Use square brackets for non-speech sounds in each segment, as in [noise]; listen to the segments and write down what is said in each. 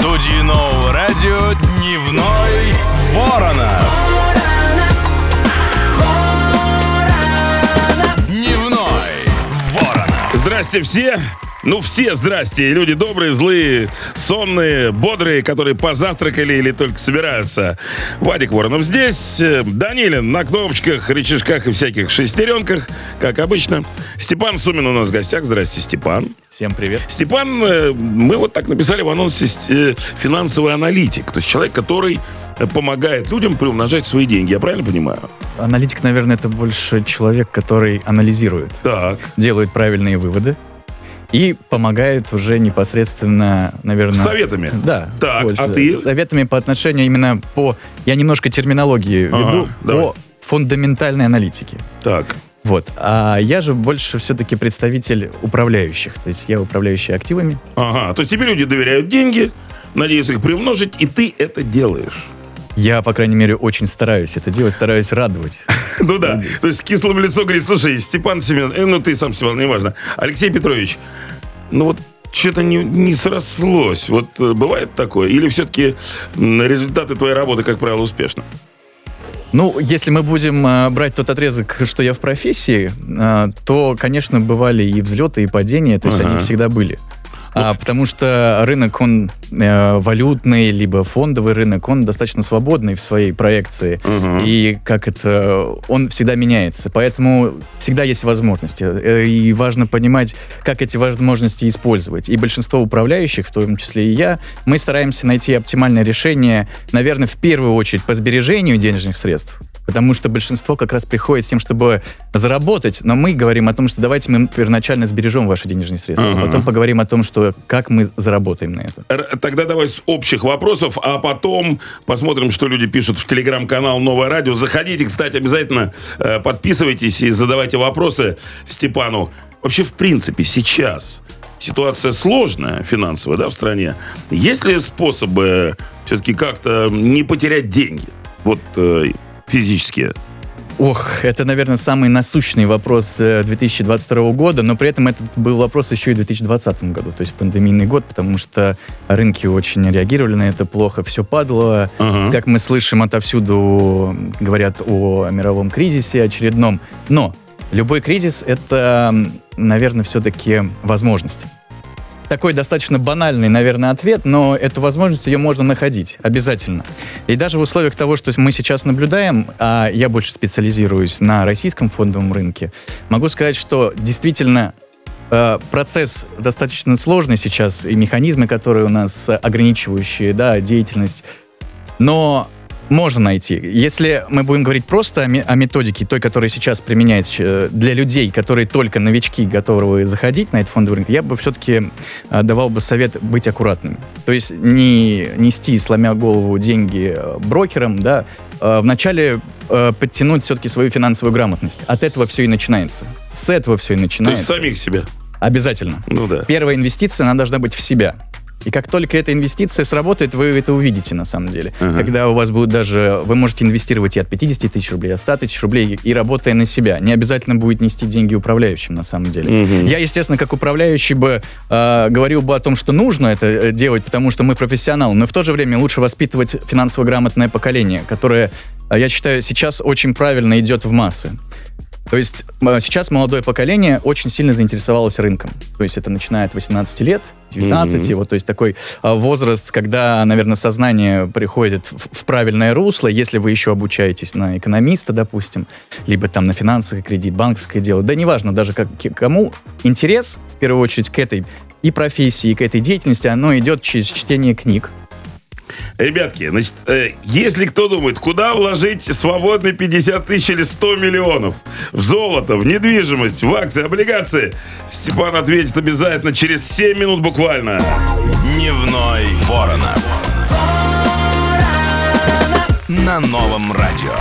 студии нового радио «Дневной Воронов». Дневной Воронов. Здрасте все. Ну, все здрасте. Люди добрые, злые, сонные, бодрые, которые позавтракали или только собираются. Вадик Воронов здесь. э, Данилин на кнопочках, рычажках и всяких шестеренках, как обычно. Степан Сумин у нас в гостях. Здрасте, Степан. Всем привет. Степан, э, мы вот так написали в анонсе э, финансовый аналитик. То есть человек, который помогает людям приумножать свои деньги. Я правильно понимаю? Аналитик, наверное, это больше человек, который анализирует, Так. делает правильные выводы и помогает уже непосредственно, наверное... Советами. Да. Так, больше. а ты? Советами по отношению именно по... Я немножко терминологии Ага, веду. давай. По фундаментальной аналитике. Так. Вот. А я же больше все-таки представитель управляющих. То есть я управляющий активами. Ага. То есть тебе люди доверяют деньги, надеются их приумножить, и ты это делаешь. Я, по крайней мере, очень стараюсь это делать, стараюсь радовать. [laughs] Ну да. То есть с кислым лицом говорит, слушай, Степан Семен, э, ну ты сам Степан, неважно. Алексей Петрович, ну вот что-то не, не срослось. Вот э, бывает такое? Или все-таки результаты твоей работы, как правило, успешны? Ну, если мы будем э, брать тот отрезок, что я в профессии, э, то, конечно, бывали и взлеты, и падения, то есть Ага. они всегда были. А, потому что рынок, он э, валютный, либо фондовый рынок, он достаточно свободный в своей проекции. Мгм. И как это, он всегда меняется. Поэтому всегда есть возможности. Э, И важно понимать, как эти возможности использовать. И большинство управляющих, в том числе и я, мы стараемся найти оптимальное решение, наверное, в первую очередь по сбережению денежных средств. Потому что большинство как раз приходит с тем, чтобы заработать, но мы говорим о том, что давайте мы первоначально сбережем ваши денежные средства, а Ага. потом поговорим о том, что как мы заработаем на это. Р- Тогда давай с общих вопросов, а потом посмотрим, что люди пишут в телеграм-канал «Новое радио». Заходите, кстати, обязательно э, подписывайтесь и задавайте вопросы Степану. Вообще, в принципе, сейчас ситуация сложная финансовая, да, в стране. Есть ли способы все-таки как-то не потерять деньги? Вот э, физические. Ох, это, наверное, самый насущный вопрос э, 2022 года, но при этом этот был вопрос еще и в 2020 году, то есть пандемийный год, потому что рынки очень реагировали на это плохо, все падало. Ага. Как мы слышим, отовсюду говорят о мировом кризисе очередном. Но любой кризис — это, наверное, все-таки возможность. Такой достаточно банальный, наверное, ответ, но эту возможность ее можно находить обязательно. И даже в условиях того, что мы сейчас наблюдаем, а я больше специализируюсь на российском фондовом рынке, могу сказать, что действительно э, процесс достаточно сложный сейчас, и механизмы, которые у нас э, ограничивающие да, деятельность, но можно найти. Если мы будем говорить просто о, ме- о методике, той, которая сейчас применяется э, для людей, которые только новички, готовы заходить на этот фондовый рынок, я бы все-таки э, давал бы совет быть аккуратным. То есть не нести, сломя голову, деньги э, брокерам, да, вначале подтянуть все-таки свою финансовую грамотность. От этого все и начинается. С этого все и То есть начинается. самих себя. Обязательно. Ну да. Первая инвестиция, она должна быть в себя. И как только эта инвестиция сработает, вы это увидите на самом деле. Ага. Когда у вас будет даже... Вы можете инвестировать и от 50 тысяч рублей, и от 100 тысяч рублей, и работая на себя. Не обязательно будет нести деньги управляющим на самом деле. Мгм. Я, естественно, как управляющий бы э, говорил бы о том, что нужно это э, делать, потому что мы профессионалы, но в то же время лучше воспитывать финансово грамотное поколение, которое, э, я считаю, сейчас очень правильно идет в массы. То есть э, сейчас молодое поколение очень сильно заинтересовалось рынком. То есть это начиная от 18 лет, 19, Мгм. вот, то есть такой э, возраст, когда, наверное, сознание приходит в, в правильное русло, если вы еще обучаетесь на экономиста, допустим, либо там на финансовый кредит, банковское дело, да неважно даже как, кому интерес, в первую очередь, к этой и профессии, и к этой деятельности, оно идет через чтение книг. Ребятки, значит, э, если кто думает, куда вложить свободные 50 тысяч или 100 миллионов в золото, в недвижимость, в акции, облигации, Степан ответит обязательно через 7 минут буквально. Дневной Воронов. На новом радио.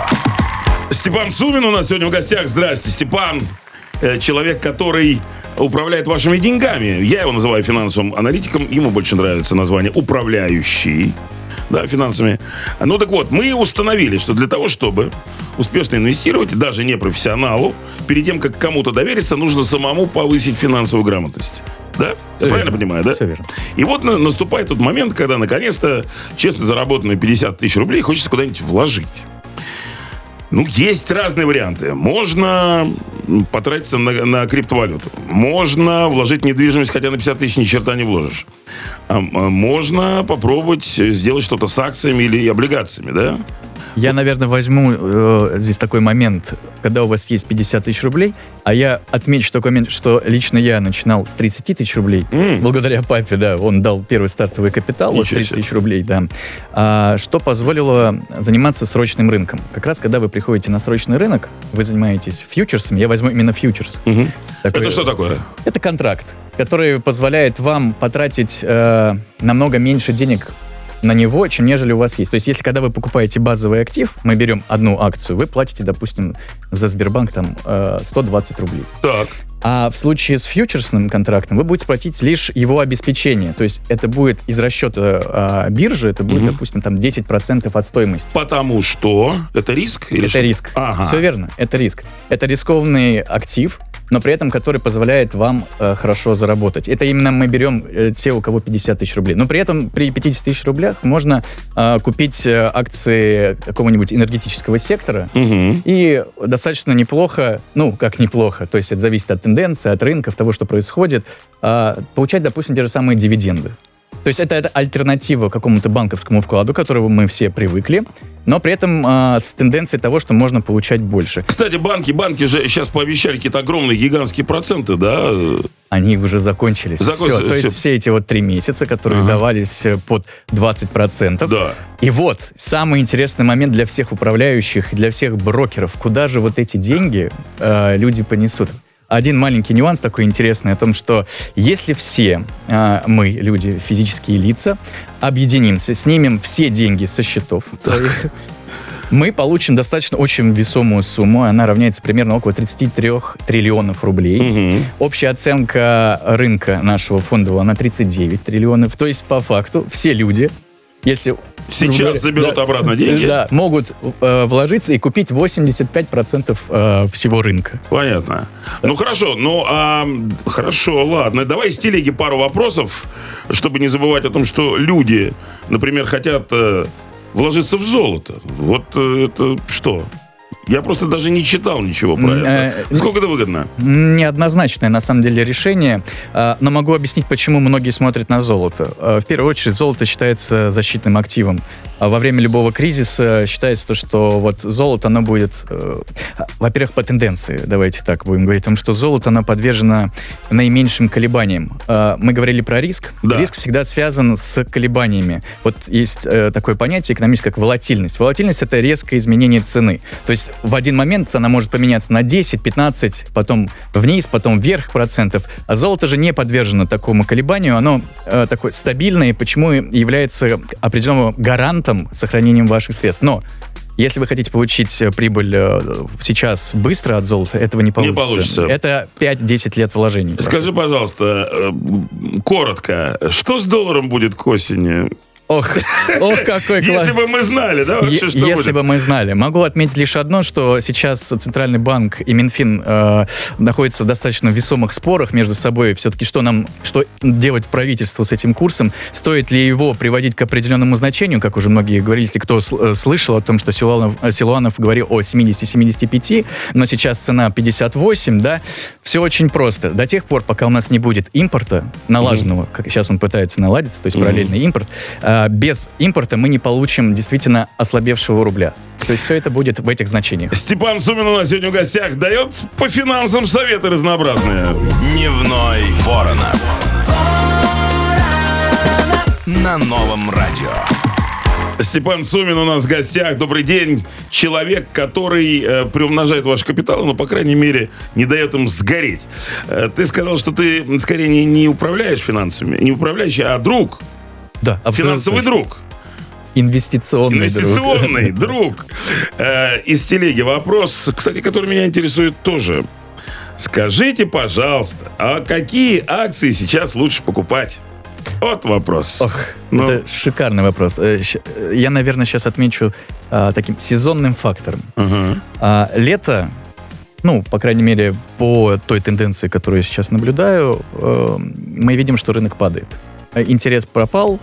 Степан Сумин у нас сегодня в гостях. Здрасте, Степан. Э, Человек, который управляет вашими деньгами. Я его называю финансовым аналитиком. Ему больше нравится название «управляющий». Да, финансами. Ну так вот, мы установили, что для того, чтобы успешно инвестировать, даже не профессионалу, перед тем, как кому-то довериться, нужно самому повысить финансовую грамотность. Да? Я Всё правильно понимаю, да? Все верно. И вот на- наступает тот момент, когда наконец-то честно заработанные 50 тысяч рублей хочется куда-нибудь вложить. Ну, есть разные варианты. Можно потратиться на, на криптовалюту. Можно вложить недвижимость, хотя на 50 тысяч ни черта не вложишь. А, а можно попробовать сделать что-то с акциями или облигациями, да? Я, наверное, возьму э, здесь такой момент, когда у вас есть 50 тысяч рублей, а я отмечу такой момент, что лично я начинал с 30 тысяч рублей, М. благодаря папе, да, он дал первый стартовый капитал, вот Ничего 30 себе. тысяч рублей, да, А, что позволило заниматься срочным рынком. Как раз, когда вы приходите на срочный рынок, вы занимаетесь фьючерсами, я возьму именно фьючерс. Мгм. Такой- Это что такое? Это контракт, который позволяет вам потратить э, намного меньше денег на него, чем нежели у вас есть. То есть, если когда вы покупаете базовый актив, мы берем одну акцию, вы платите, допустим, за Сбербанк там э, 120 рублей. Так. А в случае с фьючерсным контрактом вы будете платить лишь его обеспечение. То есть это будет из расчета э, биржи, это будет, Мгм. допустим, там 10% от стоимости. Потому что это риск? Или это что? риск. Ага. Все верно, это риск. Это рискованный актив, но при этом который позволяет вам э, хорошо заработать. Это именно мы берем э, те, у кого 50 тысяч рублей. Но при этом при 50 тысяч рублях можно э, купить э, акции какого-нибудь энергетического сектора, Мгм. и достаточно неплохо, ну, как неплохо, то есть это зависит от тенденции, от рынков, того, что происходит, а, получать, допустим, те же самые дивиденды. То есть это, это альтернатива какому-то банковскому вкладу, к которому мы все привыкли, но при этом а, с тенденцией того, что можно получать больше. Кстати, банки, банки же сейчас пообещали какие-то огромные гигантские проценты, да? Они уже закончились. Закончились, Всё, то есть всё. все эти вот три месяца, которые Ага. давались э, под 20%. Да. И вот, самый интересный момент для всех управляющих, для всех брокеров. Куда же вот эти деньги э, люди понесут? Один маленький нюанс такой интересный о том, что если все э, мы, люди, физические лица, объединимся, снимем все деньги со счетов своих, мы получим достаточно очень весомую сумму. Она равняется примерно около 33 триллионов рублей. Мгм. Общая оценка рынка нашего фондового на 39 триллионов. То есть, по факту, все люди, если... Сейчас говоря, заберут да, обратно деньги? Да, могут э, вложиться и купить 85% э, всего рынка. Понятно. Ну хорошо, ну а, хорошо, ладно. Давай с телеги пару вопросов, чтобы не забывать о том, что люди, например, хотят э, вложиться в золото. Вот э, это что? Я просто даже не читал ничего про это. э, Сколько это выгодно? Неоднозначное, на самом деле, решение, э, но могу объяснить, почему многие смотрят на золото. Э, В первую очередь, золото считается защитным активом. А Во время любого кризиса считается то, что вот золото, оно будет, э, во-первых, по тенденции, давайте так будем говорить, о том, что золото, оно подвержено наименьшим колебаниям. Э, Мы говорили про риск. Да. Риск всегда связан с колебаниями. Вот есть э, такое понятие экономическое, как волатильность. Волатильность — это резкое изменение цены. То есть в один момент она может поменяться на 10, 15, потом вниз, потом вверх процентов. А золото же не подвержено такому колебанию. Оно э, такое стабильное, почему является определенным гарантом сохранением ваших средств. Но если вы хотите получить э, прибыль э, сейчас быстро от золота, этого не получится. получится. Это 5-10 лет вложений. Скажи, пожалуйста, э, коротко, что с долларом будет к осени? Ох, ох, какой класс. Если бы мы знали, да, вообще, что Если будет? бы мы знали. Могу отметить лишь одно, что сейчас Центральный банк и Минфин э, находятся в достаточно весомых спорах между собой. Все-таки что нам, что делать правительству с этим курсом? Стоит ли его приводить к определенному значению, как уже многие говорили, если кто э, слышал о том, что Силуанов, э, Силуанов говорил о 70-75, но сейчас цена 58, да? Все очень просто. До тех пор, пока у нас не будет импорта налаженного, как сейчас он пытается наладиться, то есть Мгм. параллельный импорт, а, без импорта мы не получим действительно ослабевшего рубля. То есть все это будет в этих значениях. Степан Сумин у нас сегодня в гостях дает по финансам советы разнообразные. Дневной Воронов. На новом радио. Степан Сумин у нас в гостях. Добрый день. Человек, который э, приумножает ваш капитал, но, по крайней мере, не дает им сгореть. Э, ты сказал, что ты скорее не, не управляешь финансами, не управляющий, а друг, Да, финансовый друг. Инвестиционный, друг. Инвестиционный [laughs] друг. Э, Из телеги вопрос, кстати, который меня интересует тоже. Скажите, пожалуйста, а какие акции сейчас лучше покупать? Вот вопрос. Ох, Ну. это шикарный вопрос. Э, э, Я, наверное, сейчас отмечу а, таким сезонным фактором. Ага. А, лето ну, по крайней мере, по той тенденции, которую я сейчас наблюдаю, э, мы видим, что рынок падает. Э, интерес пропал,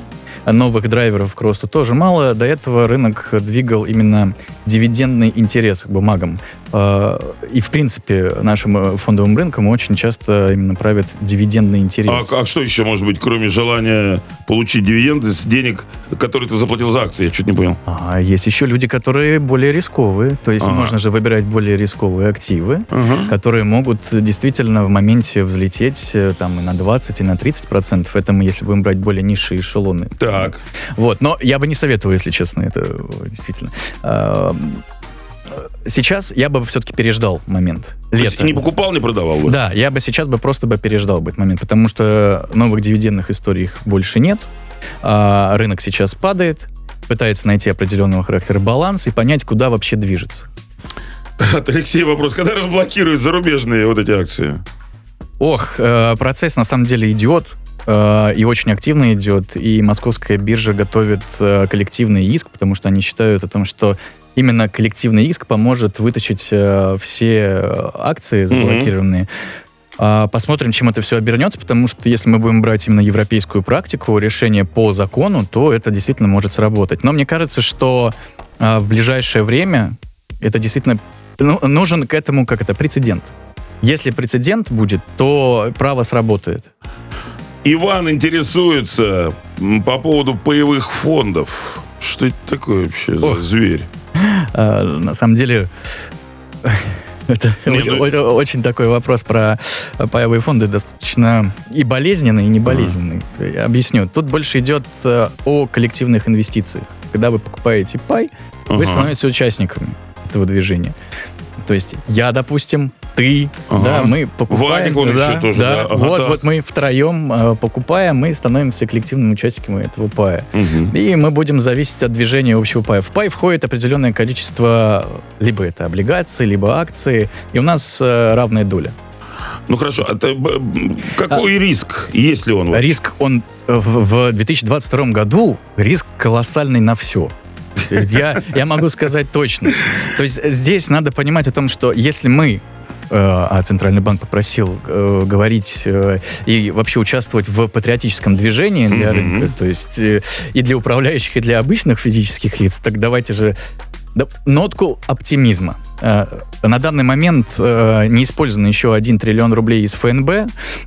новых драйверов к росту тоже мало. До этого рынок двигал именно дивидендный интерес к бумагам. А, и, в принципе, нашим э, фондовым рынком очень часто именно правит дивидендный интерес. А, а что еще может быть, кроме желания получить дивиденды с денег, которые ты заплатил за акции? Я чуть не понял. А есть еще люди, которые более рисковые. То есть ага. можно же выбирать более рисковые активы, ага. которые могут действительно в моменте взлететь э, там и на 20, и на 30 процентов. Это мы, если будем брать более низшие эшелоны. Так. Вот. Но я бы не советовал, если честно, это действительно. А, сейчас я бы все-таки переждал момент. Лето. не покупал, не продавал бы? Да, я бы сейчас бы просто бы переждал бы этот момент, потому что новых дивидендных историй их больше нет. А рынок сейчас падает, пытается найти определенного характера баланс и понять, куда вообще движется. От Алексея вопрос. Когда разблокируют зарубежные вот эти акции? Ох, э, процесс на самом деле идет э, и очень активно идет. И московская биржа готовит э, коллективный иск, потому что они считают о том, что именно коллективный иск поможет вытащить э, все акции заблокированные. Mm-hmm. Посмотрим, чем это все обернется, потому что если мы будем брать именно европейскую практику, решение по закону, то это действительно может сработать. Но мне кажется, что а, в ближайшее время это действительно ну, нужен к этому как это прецедент. Если прецедент будет, то право сработает. Иван интересуется по поводу паевых фондов. Что это такое вообще Ох. за зверь? А, на самом деле, это очень, ну... очень такой вопрос про паевые фонды, достаточно и болезненный, и не болезненный. А. Объясню. Тут больше идет э, о коллективных инвестициях. Когда вы покупаете пай, ага. вы становитесь участниками этого движения. То есть я, допустим, ты, ага. да, мы покупаем. Вадик, он да, еще тоже, да. да. Ага, вот, так. вот мы втроем э, покупаем, мы становимся коллективными участниками этого пая. Угу. И мы будем зависеть от движения общего пая. В пай входит определенное количество, либо это облигации, либо акции, и у нас э, равная доля. Ну хорошо, это, какой а, риск, есть ли он? Вот? Риск, он в 2022 году, риск колоссальный на все. Я, я могу сказать точно. То есть здесь надо понимать о том, что если мы э, а Центральный банк попросил э, говорить э, и вообще участвовать в патриотическом движении для рынка, то есть э, и для управляющих, и для обычных физических лиц, так давайте же нотку оптимизма. Э, на данный момент э, не использован еще один триллион рублей из ФНБ.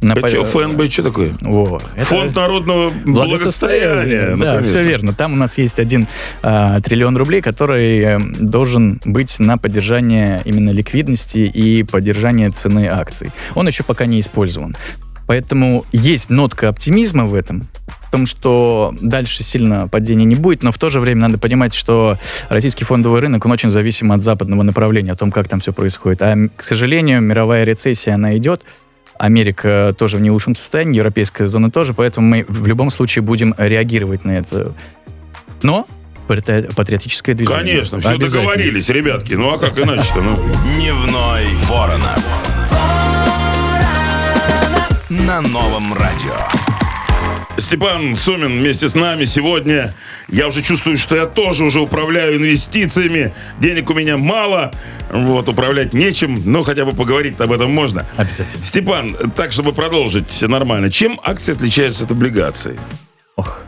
На... А что, ФНБ что такое? О, Фонд народного благосостояния. Да, все верно. Там у нас есть один э, триллион рублей, который должен быть на поддержание именно ликвидности и поддержание цены акций. Он еще пока не использован. Поэтому есть нотка оптимизма в этом, в том, что дальше сильно падения не будет, но в то же время надо понимать, что российский фондовый рынок, он очень зависим от западного направления, о том, как там все происходит. А, к сожалению, мировая рецессия, она идет, Америка тоже в не лучшем состоянии, европейская зона тоже, поэтому мы в любом случае будем реагировать на это. Но патриотическое движение. Конечно, все договорились, ребятки. Ну а как иначе-то? Ну? Дневной Воронов. На новом радио. Степан Сумин вместе с нами сегодня. Я уже чувствую, что я тоже уже управляю инвестициями. Денег у меня мало. Вот, управлять нечем, но хотя бы поговорить об этом можно. Обязательно. Степан, так, чтобы продолжить нормально. Чем акции отличаются от облигаций? Ох.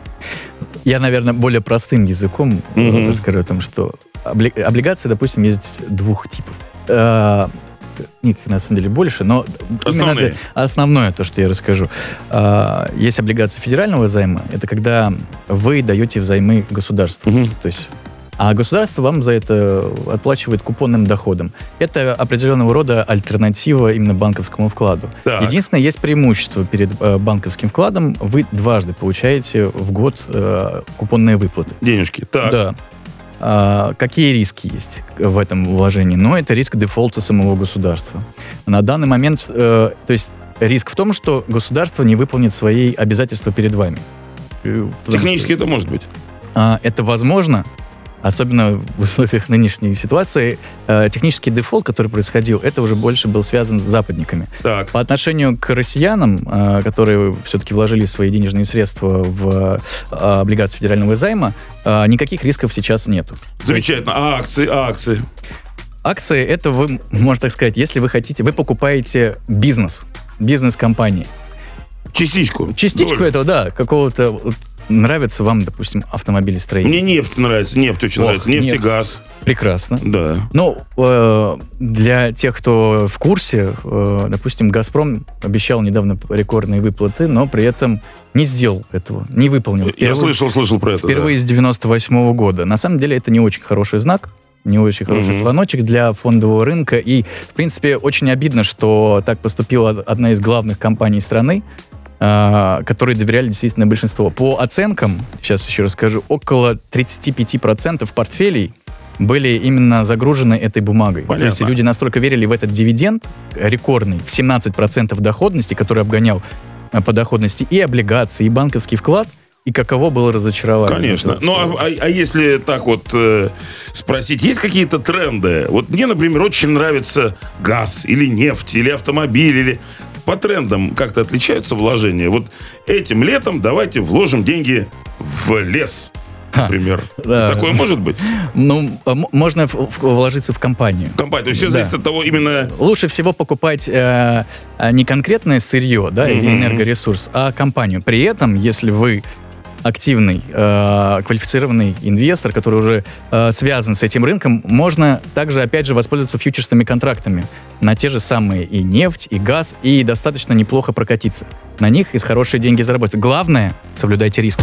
Я, наверное, более простым языком mm-hmm. расскажу о том, что облигации, допустим, есть двух типов э, их на самом деле больше, но Основные. именно основное то, что я расскажу. А, есть облигации федерального займа. Это когда вы даете взаймы государству. Угу. То есть а государство вам за это отплачивает купонным доходом. Это определенного рода альтернатива именно банковскому вкладу. Так. Единственное, есть преимущество перед э, банковским вкладом. Вы дважды получаете в год э, купонные выплаты. Денежки, так. Да. А, какие риски есть в этом вложении? Ну, это риск дефолта самого государства. На данный момент, э, то есть риск в том, что государство не выполнит свои обязательства перед вами. Э, Технически это может быть? А, это возможно, особенно в условиях нынешней ситуации, э, технический дефолт, который происходил, это уже больше был связан с западниками. Так. По отношению к россиянам, э, которые все-таки вложили свои денежные средства в э, облигации федерального займа, э, никаких рисков сейчас нету. Замечательно. А акции, а акции? акции это вы, можно так сказать, если вы хотите, вы покупаете бизнес, бизнес-компании. Частичку. Частичку Долю. этого, да, какого-то нравится вам, допустим, автомобилестроение. Мне нефть нравится, нефть очень Ох, нравится. Нефть, и газ. Прекрасно. Да. Ну, э, для тех, кто в курсе, э, допустим, «Газпром» обещал недавно рекордные выплаты, но при этом не сделал этого, не выполнил. Я Впервые- слышал, слышал про это. Впервые с 98 года. На самом деле это не очень хороший знак, не очень хороший Мгм. звоночек для фондового рынка. И, в принципе, очень обидно, что так поступила одна из главных компаний страны, а, которые доверяли действительно большинство. По оценкам, сейчас еще расскажу, около 35% портфелей были именно загружены этой бумагой. Понятно. То есть люди настолько верили в этот дивиденд рекордный, в 17% доходности, который обгонял э, по доходности и облигации, и банковский вклад, и каково было разочарование. Конечно. Ну, а, а- а если так вот э, спросить, есть какие-то тренды? Вот мне, например, очень нравится газ или нефть, или автомобиль, или по трендам как-то отличаются вложения. Вот этим летом давайте вложим деньги в лес, например. Да. Такое может быть? Ну, можно в- в- вложиться в компанию. Компания. То есть все Да. зависит от того именно... Лучше всего покупать э, а, не конкретное сырье, да, или Мгм. энергоресурс, а компанию. При этом, если вы активный, э, квалифицированный инвестор, который уже э, связан с этим рынком, можно также, опять же, воспользоваться фьючерсными контрактами на те же самые и нефть, и газ, и достаточно неплохо прокатиться. На них и с хорошие деньги заработать. Главное, соблюдайте риски.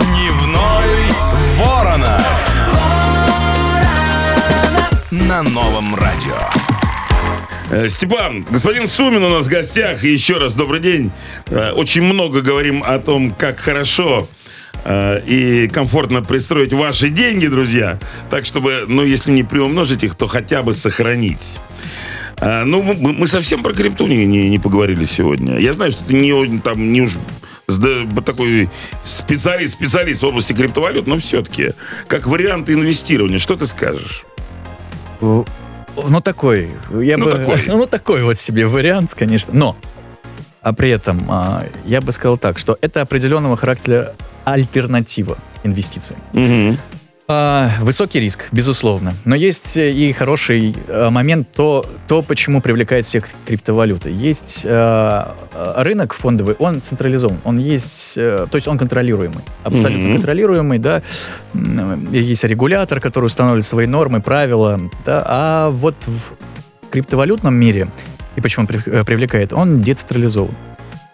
Дневной Ворона. На новом радио. Э, Степан, господин Сумин у нас в гостях. И еще раз добрый день. Э, Очень много говорим о том, как хорошо э, и комфортно пристроить ваши деньги, друзья. Так, чтобы, ну, если не приумножить их, то хотя бы сохранить. Ну, мы, мы совсем про крипту не, не- не поговорили сегодня. Я знаю, что ты не, там, не уж такой специалист, специалист в области криптовалют, но все-таки, как вариант инвестирования, что ты скажешь? Ну, такой. Я Ну, бы, такой. [laughs] ну, такой вот себе вариант, конечно. Но, а при этом, а, я бы сказал так, что это определенного характера альтернатива инвестициям. Мгм. А, Высокий риск, безусловно. Но есть э, и хороший э, момент, то, то, почему привлекает всех криптовалюты. Есть э, э, рынок фондовый, он централизован, он есть, э, то есть он контролируемый, абсолютно Мгм. контролируемый, да. Есть регулятор, который устанавливает свои нормы, правила, да. А вот в криптовалютном мире, и почему он при- привлекает, он децентрализован.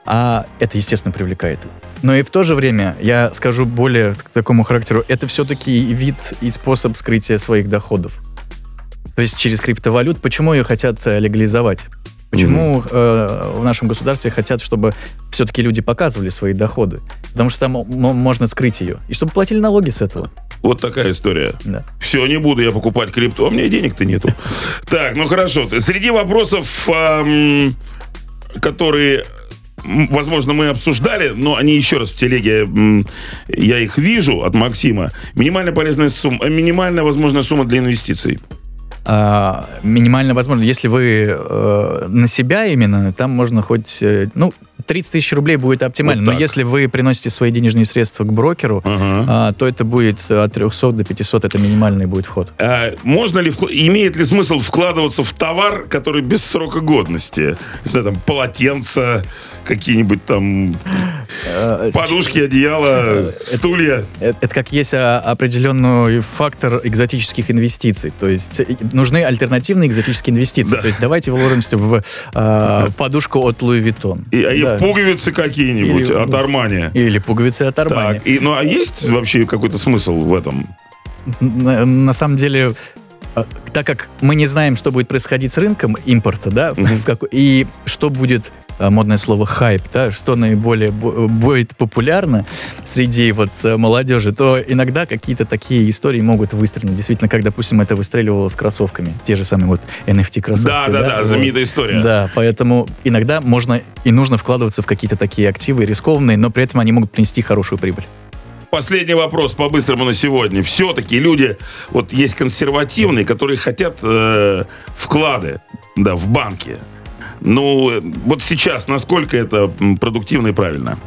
А это, естественно, привлекает. Но и в то же время, я скажу более к такому характеру, это все-таки вид и способ скрытия своих доходов. То есть через криптовалют. Почему ее хотят э, легализовать? Почему э, в нашем государстве хотят, чтобы все-таки люди показывали свои доходы? Потому что там можно скрыть ее. И чтобы платили налоги с этого. Вот такая история. Да. Все, не буду я покупать крипту, а у меня денег-то нету. [laughs] Так, ну хорошо. Среди вопросов, которые, возможно, мы обсуждали, но они еще раз в телеге, я их вижу от Максима. Минимальная полезная сумма, э, минимальная возможная сумма для инвестиций. А, минимально возможно, если вы э, на себя именно, там можно хоть, э, ну, 30 тысяч рублей будет оптимально. Вот Но если вы приносите свои денежные средства к брокеру, Ага. а, то это будет от 300 до 500, это минимальный будет вход. А можно ли, имеет ли смысл вкладываться в товар, который без срока годности? Не знаю, там, полотенца, какие-нибудь там Э, подушки, одеяла, стулья. Это, это как есть а, определенный фактор экзотических инвестиций. То есть э, нужны альтернативные экзотические инвестиции. Да. То есть давайте вложимся в а, подушку от Louis Vuitton. И, а и Да. в пуговицы какие-нибудь Или- от Армани. Или пуговицы от Армани. Так, и, ну а есть вообще какой-то смысл в этом? На, на самом деле, э, так как мы не знаем, что будет происходить с рынком импорта, да, как- и что будет э, модное слово хайп, да, что наиболее бу- будет популярно среди вот э, молодежи, то иногда какие-то такие истории могут выстрелить. Действительно, как, допустим, это выстреливало с кроссовками. Те же самые вот NFT кроссовки. Да, да, да, вот. знаменитая история. Да, поэтому иногда можно и нужно вкладываться в какие-то такие активы рискованные, но при этом они могут принести хорошую прибыль. Последний вопрос по-быстрому на сегодня. Все-таки люди, вот есть консервативные, которые хотят э, вклады да, в банки. Ну, э, вот сейчас, насколько это продуктивно и правильно?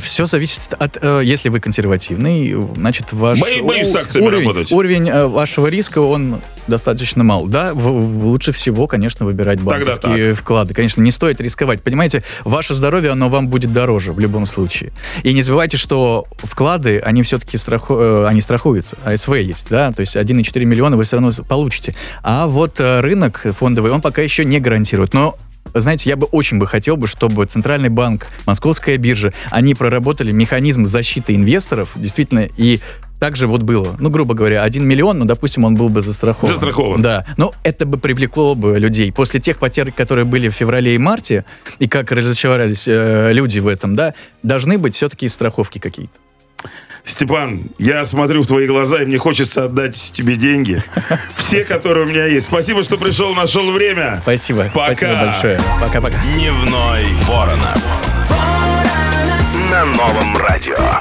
Все зависит от, э, если вы консервативный, значит ваш боюсь с акциями уровень, работать. уровень э, вашего риска он достаточно мало. Да, лучше всего, конечно, выбирать банковские вклады. Конечно, не стоит рисковать. Понимаете, ваше здоровье, оно вам будет дороже в любом случае. И не забывайте, что вклады, они все-таки страху... э, они страхуются. АСВ есть, да, то есть 1,4 миллиона вы все равно получите. А вот рынок фондовый, он пока еще не гарантирует. Но знаете, я бы очень бы хотел бы, чтобы Центральный банк, Московская биржа, они проработали механизм защиты инвесторов, действительно, и также вот было, ну, грубо говоря, 1 миллион, ну, допустим, он был бы застрахован. Застрахован. Да, но это бы привлекло бы людей. После тех потерь, которые были в феврале и марте, и как разочаровались э, люди в этом, да, должны быть все-таки страховки какие-то. Степан, я смотрю в твои глаза, и мне хочется отдать тебе деньги. [laughs] Все, которые у меня есть. Спасибо, что пришел, нашел время. Спасибо. Пока. Спасибо большое. Пока-пока. Дневной Ворона. На новом радио.